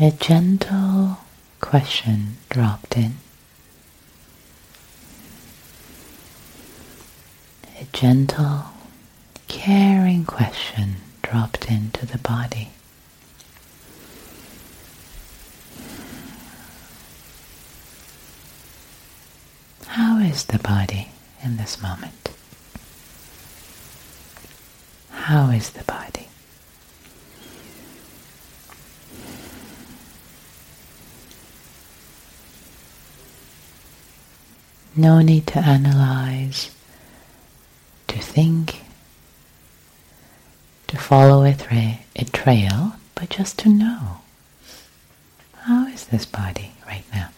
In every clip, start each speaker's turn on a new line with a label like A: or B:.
A: a gentle question dropped in. A gentle, caring question dropped into the body. How is the body in this moment? How is the body? No need to analyze, to think, to follow a, tra- a trail, but just to know. How is this body right now?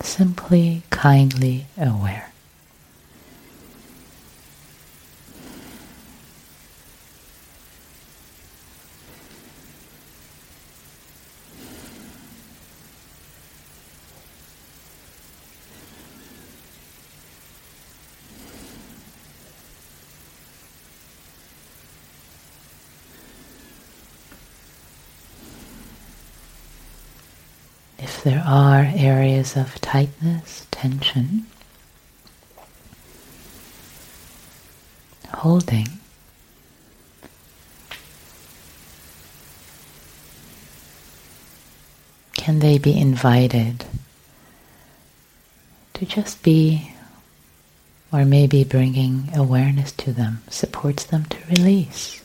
A: Simply, kindly aware. If there are areas of tightness, tension, holding, can they be invited to just be, or maybe bringing awareness to them supports them to release?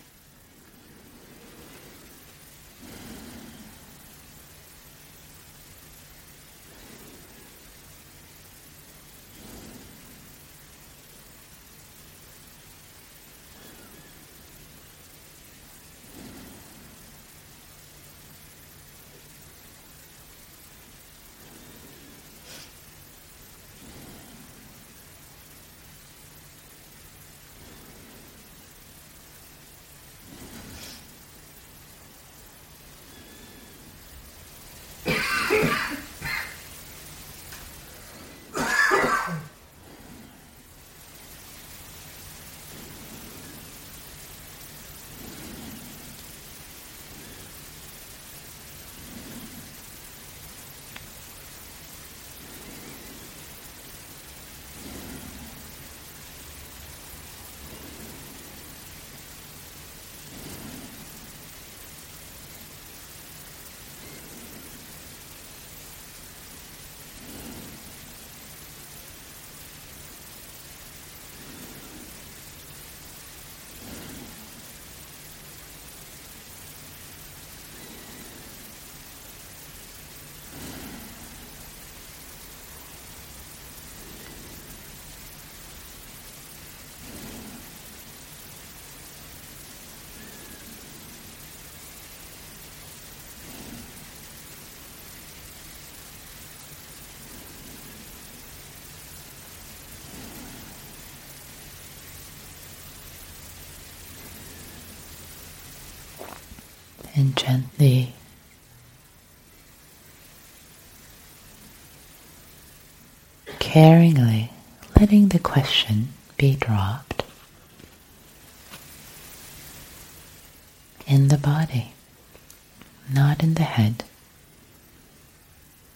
A: And gently caringly letting the question be dropped in the body, not in the head.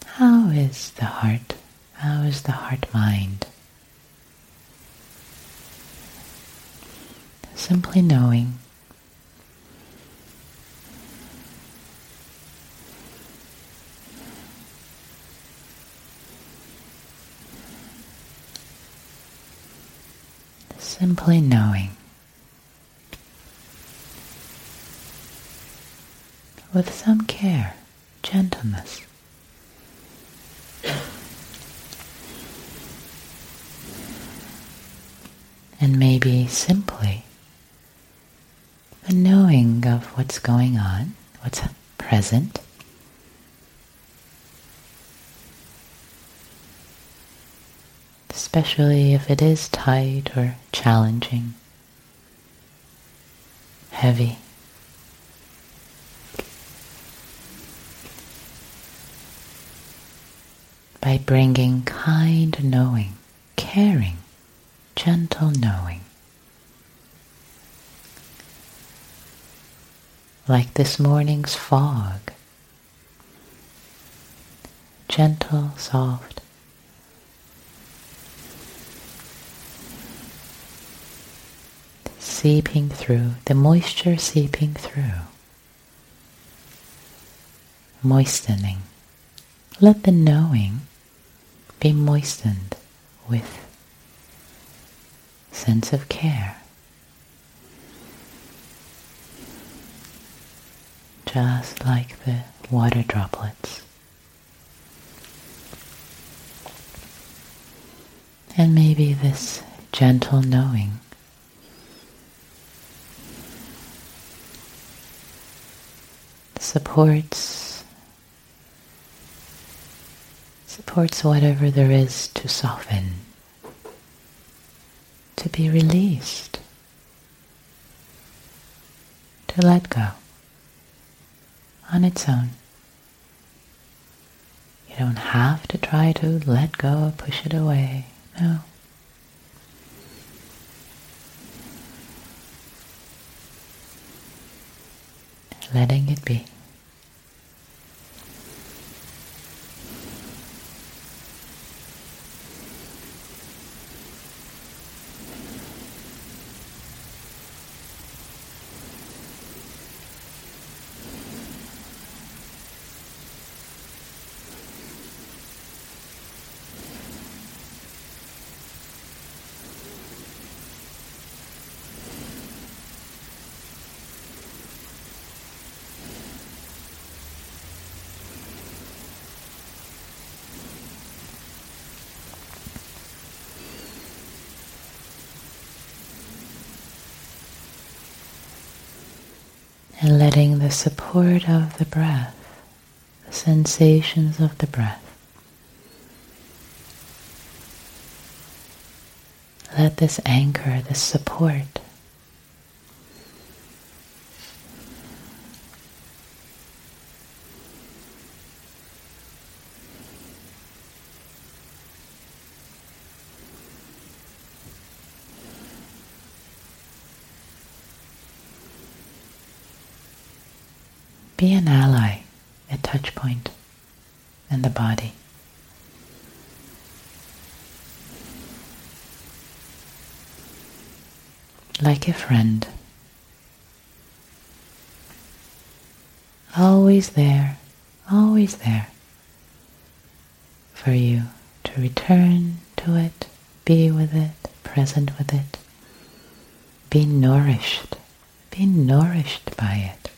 A: How is the heart? How is the heart mind? Simply knowing simply knowing with some care, gentleness. And maybe simply a knowing of what's going on, what's present, especially if it is tight or challenging, heavy. By bringing kind knowing, caring, gentle knowing. like this morning's fog. Gentle, soft. Seeping through, the moisture seeping through. Moistening. Let the knowing be moistened with sense of care. Just like the water droplets. And maybe this gentle knowing supports supports whatever there is to soften to be released, to let go on its own. You don't have to try to let go, or push it away. No. Letting it be. And letting the support of the breath, the sensations of the breath, let this anchor, this support, Be an ally, a touch point in the body. Like a friend. Always there, always there for you to return to it, be with it, present with it. Be nourished, be nourished by it.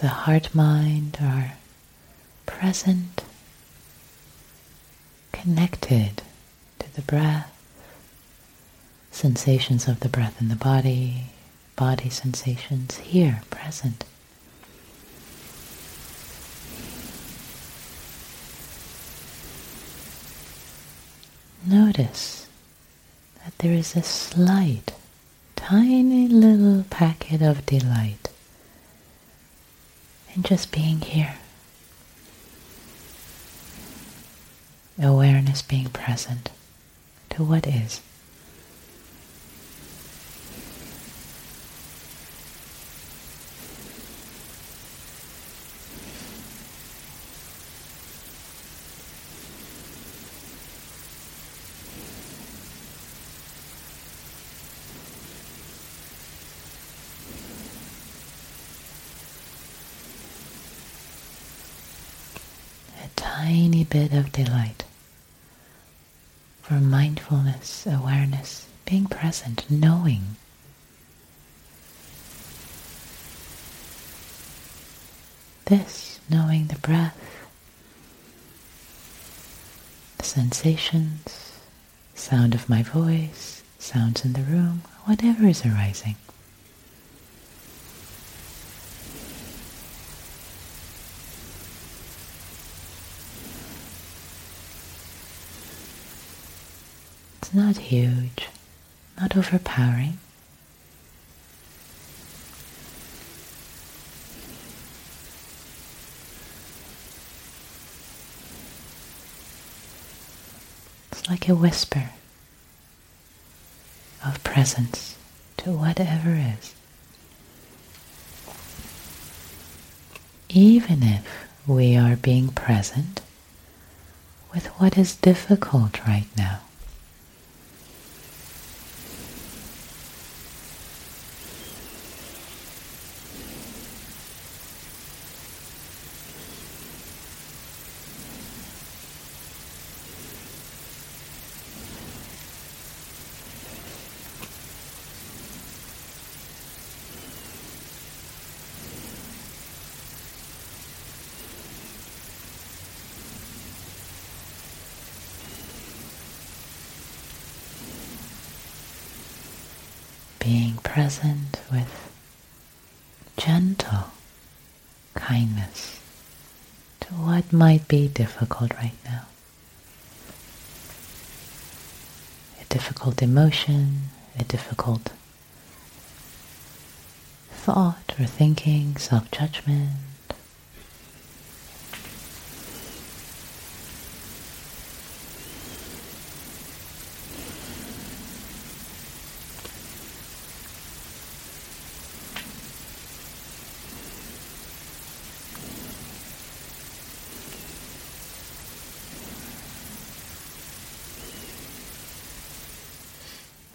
A: The heart mind are present, connected to the breath, sensations of the breath in the body, body sensations here, present. Notice that there is a slight, tiny little packet of delight in just being here. Awareness being present to what is. Tiny bit of delight for mindfulness, awareness, being present, knowing. This, knowing the breath, the sensations, sound of my voice, sounds in the room, whatever is arising. It's not huge, not overpowering. It's like a whisper of presence to whatever is. Even if we are being present with what is difficult right now. being present with gentle kindness to what might be difficult right now. A difficult emotion, a difficult thought or thinking, self-judgment,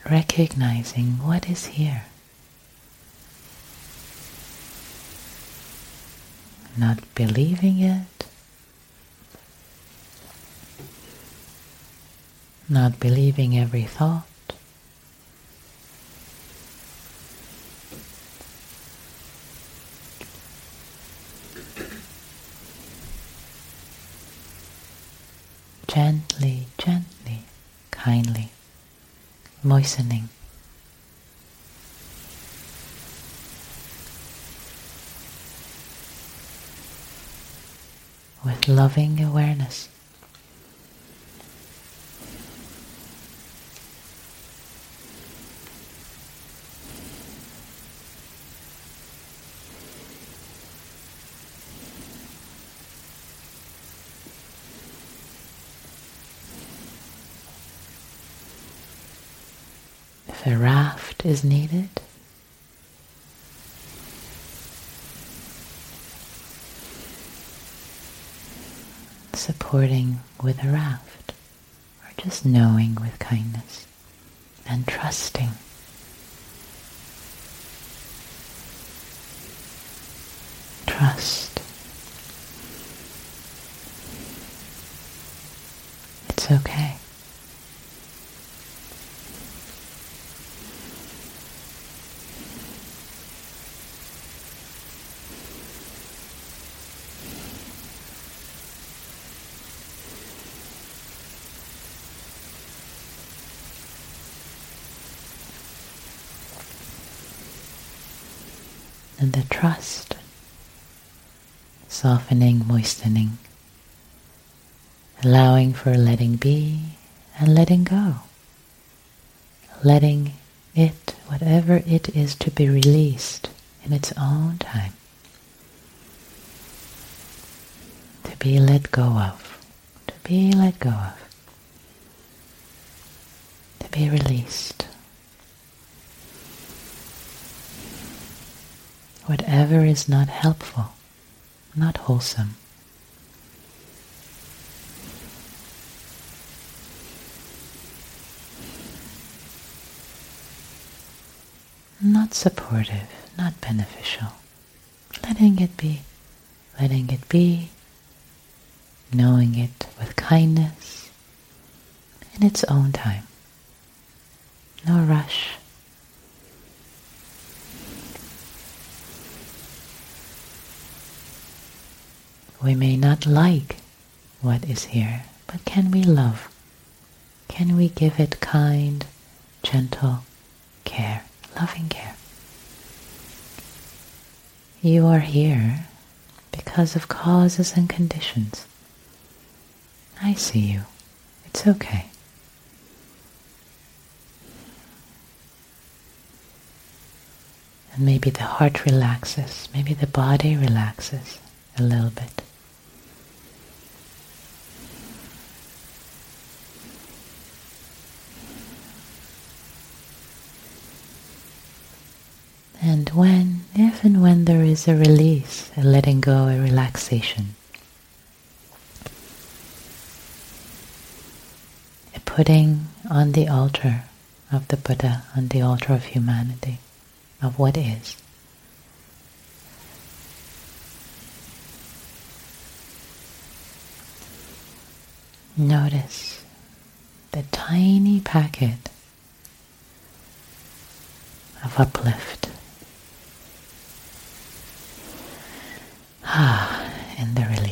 A: recognizing what is here. Not believing it, not believing every thought. Gently, gently, kindly moistening. With loving awareness. If a raft is needed, supporting with a raft, or just knowing with kindness and trusting. Trust. It's okay. And the trust, softening, moistening, allowing for letting be and letting go, letting it, whatever it is to be released in its own time, to be let go of, to be let go of, to be released. Whatever is not helpful, not wholesome, not supportive, not beneficial. Letting it be, letting it be, knowing it with kindness in its own time. No rush. We may not like what is here, but can we love? Can we give it kind, gentle care? loving care. You are here because of causes and conditions. I see you. It's okay. And maybe the heart relaxes, maybe the body relaxes a little bit. And when, if and when there is a release, a letting go, a relaxation, a putting on the altar of the Buddha, on the altar of humanity, of what is. Notice the tiny packet of uplift and the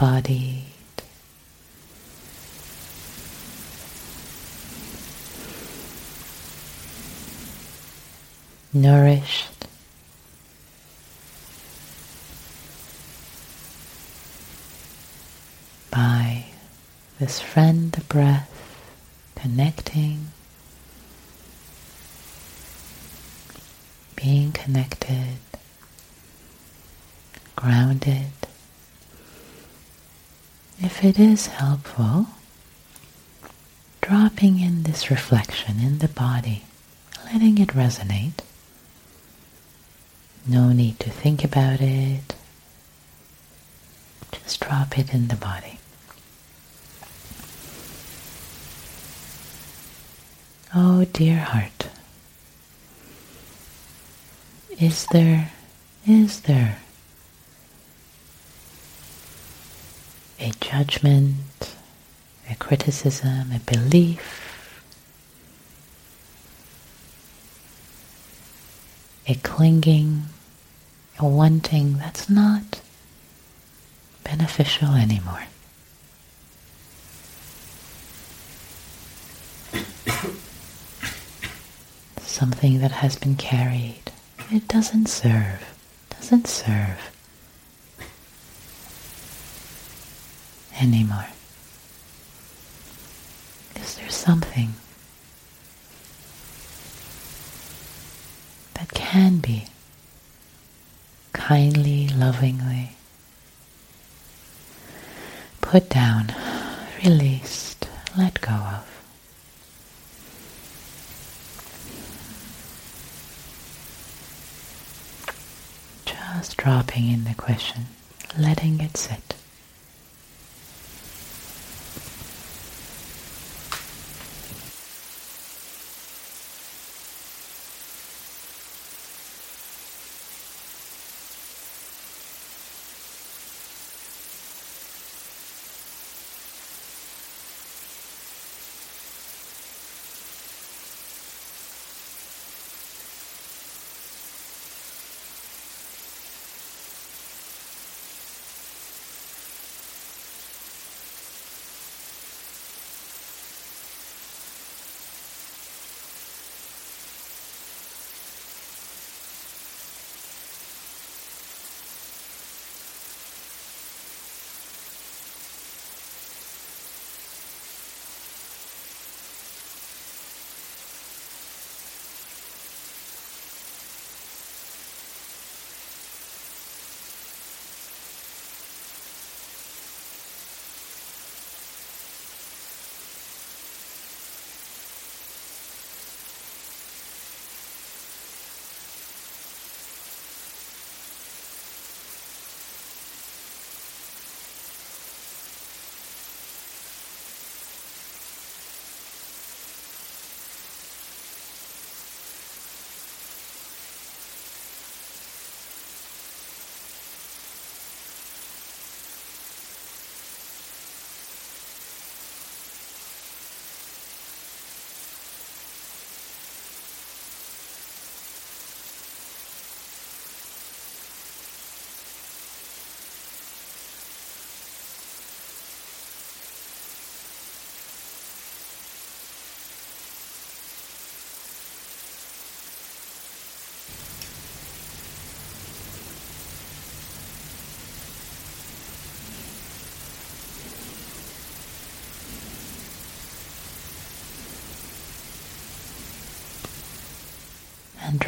A: embodied. Nourished by this friend, the breath, connecting, being connected, grounded. If it is helpful, dropping in this reflection in the body, letting it resonate. No need to think about it. Just drop it in the body. Oh, dear heart, is there, is there a judgment, a criticism, a belief, a clinging, a wanting that's not beneficial anymore? something that has been carried. It doesn't serve, doesn't serve anymore. Is there something that can be kindly, lovingly put down, released, let go of? Just dropping in the question, letting it sit.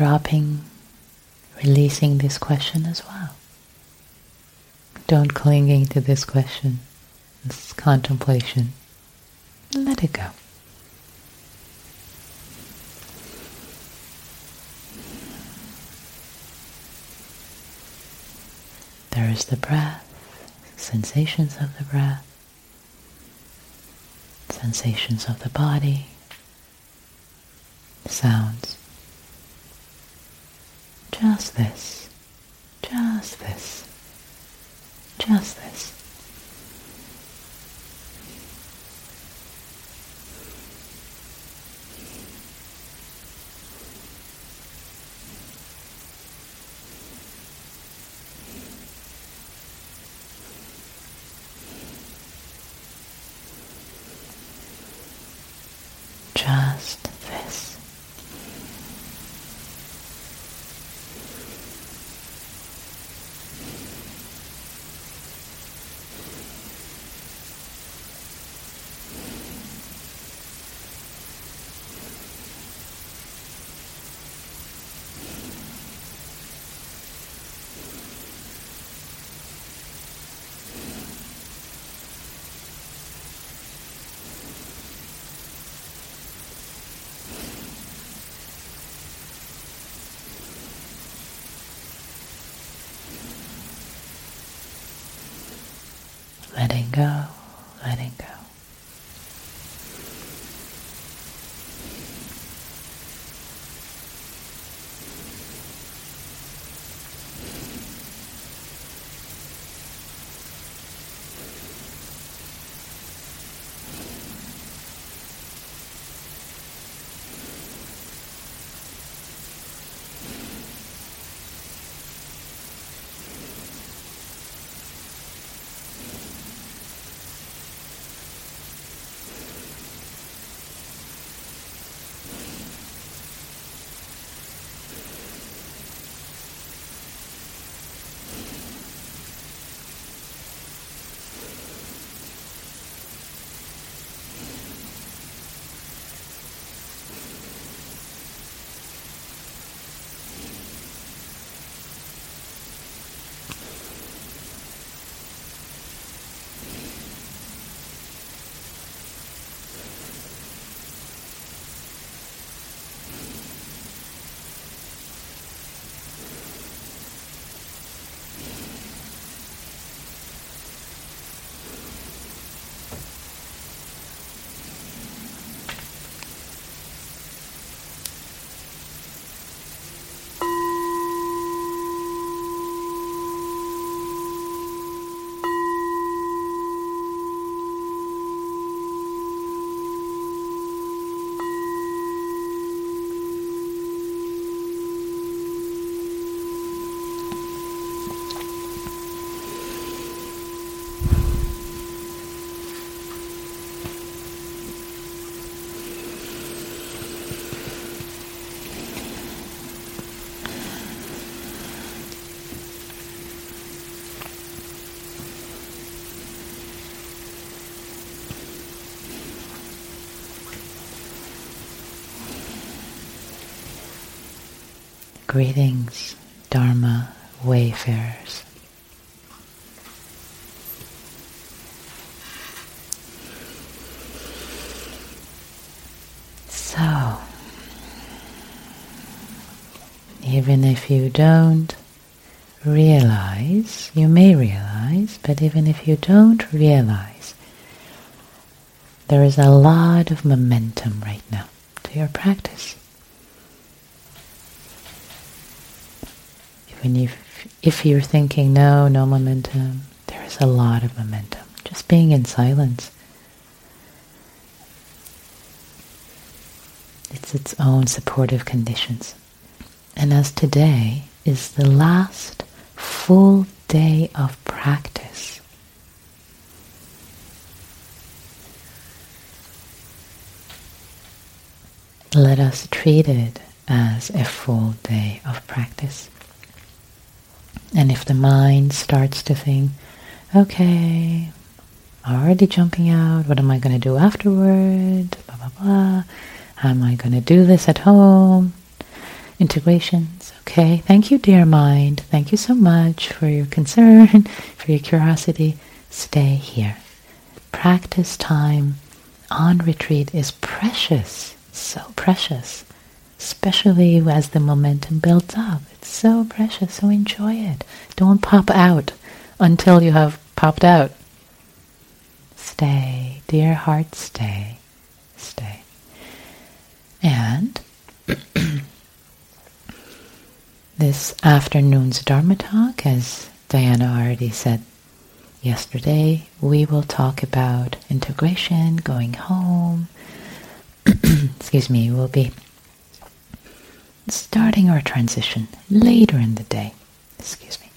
A: Dropping, releasing this question as well. Don't clinging to this question, this contemplation. Let it go. There is the breath, sensations of the breath, sensations of the body, sounds. Just this, just this, just this. Greetings, Dharma wayfarers. So, even if you don't realize, you may realize, but even if you don't realize, there is a lot of momentum right now to your practice. Even if, if you're thinking, no, no momentum, there is a lot of momentum. Just being in silence. It's its own supportive conditions. And as today is the last full day of practice, let us treat it as a full day of practice. And if the mind starts to think, okay, already jumping out, what am I going to do afterward? Blah, blah, blah. How am I going to do this at home? Integrations. Okay, thank you, dear mind. Thank you so much for your concern, for your curiosity. Stay here. Practice time on retreat is precious, so precious especially as the momentum builds up. It's so precious, so enjoy it. Don't pop out until you have popped out. Stay, dear heart, stay, stay. And this afternoon's Dharma talk, as Diana already said yesterday, we will talk about integration, going home. Excuse me, we'll be starting our transition later in the day. Excuse me.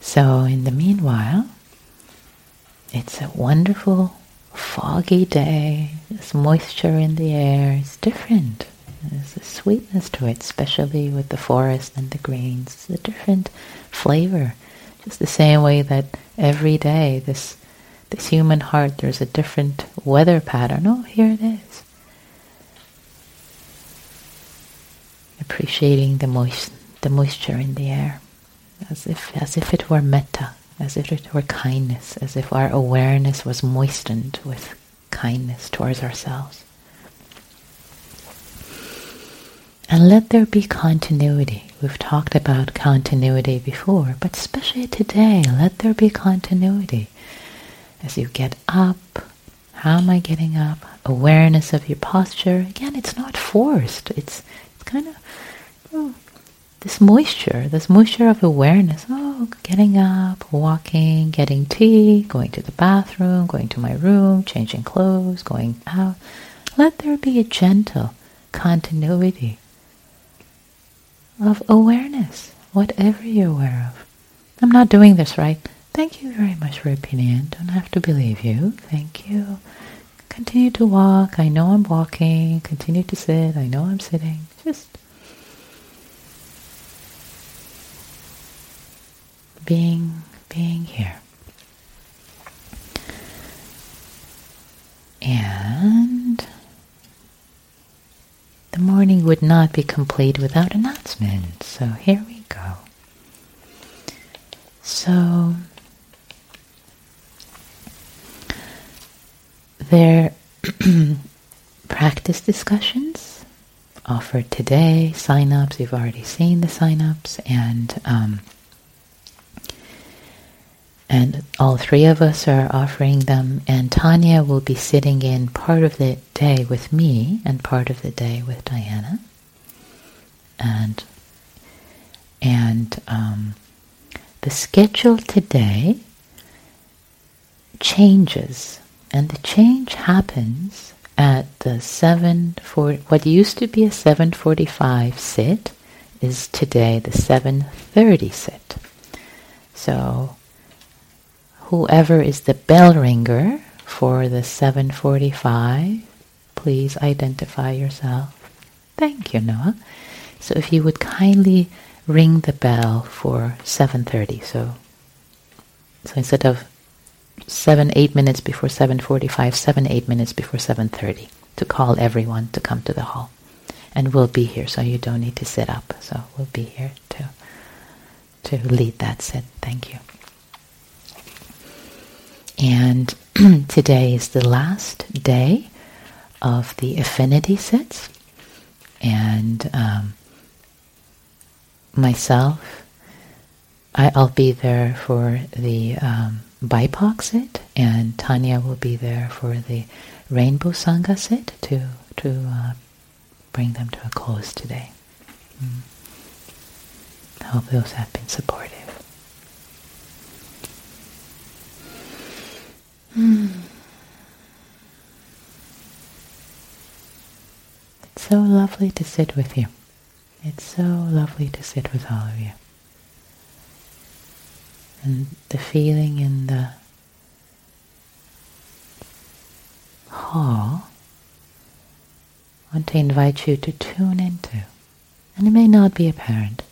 A: So in the meanwhile, it's a wonderful foggy day. There's moisture in the air. It's different. There's a sweetness to it, especially with the forest and the greens. It's a different flavor. Just the same way that every day, this this human heart, there's a different weather pattern. Oh, here it is. Appreciating the moist, the moisture in the air, as if as if it were metta, as if it were kindness, as if our awareness was moistened with kindness towards ourselves. And let there be continuity. We've talked about continuity before, but especially today, let there be continuity. As you get up, how am I getting up? Awareness of your posture. Again, it's not forced. It's, it's kind of oh, this moisture, this moisture of awareness. Oh, getting up, walking, getting tea, going to the bathroom, going to my room, changing clothes, going out. Let there be a gentle continuity of awareness, whatever you're aware of. I'm not doing this right. Thank you very much for your opinion. Don't have to believe you. Thank you. Continue to walk. I know I'm walking. Continue to sit. I know I'm sitting. Just being being here. And the morning would not be complete without announcements. So here we go. So there practice discussions offered today, sign-ups, you've already seen the sign-ups, and um, and all three of us are offering them, and Tanya will be sitting in part of the day with me and part of the day with Diana. And and um, the schedule today changes, and the change happens at the seven for what used to be a seven forty-five sit is today the seven thirty sit. So whoever is the bell ringer for the 745, please identify yourself. Thank you, Noah. So if you would kindly ring the bell for 7.30, so, so instead of 7, 8 minutes before 7.45, 7, 8 minutes before 7.30 to call everyone to come to the hall. And we'll be here, so you don't need to sit up. So we'll be here to, to lead that sit. Thank you. And today is the last day of the affinity sits. And um, myself, I, will be there for the um, BIPOC sit, and Tanya will be there for the Rainbow Sangha sit to, to uh, bring them to a close today. Mm. I hope those have been supportive. Mm. It's so lovely to sit with you. It's so lovely to sit with all of you. And the feeling in the hall, I want to invite you to tune into. And it may not be apparent.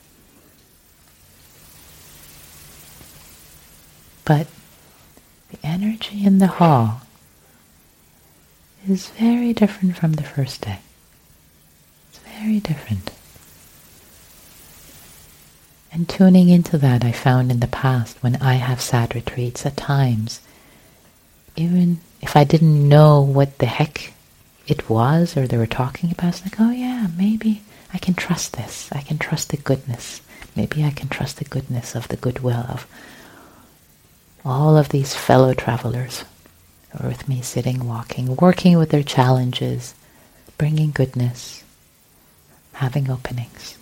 A: But the energy in the hall is very different from the first day. It's very different. And tuning into that, I found in the past when I have sad retreats at times, even if I didn't know what the heck it was or they were talking about, it's like, oh yeah, maybe I can trust this. I can trust the goodness. Maybe I can trust the goodness of the goodwill of all of these fellow travelers who are with me sitting, walking, working with their challenges, bringing goodness, having openings,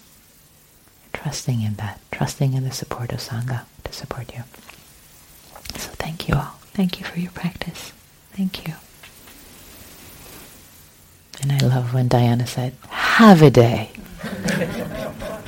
A: trusting in that, trusting in the support of Sangha to support you. So thank you all. Thank you for your practice. Thank you. And I love when Diana said, have a day.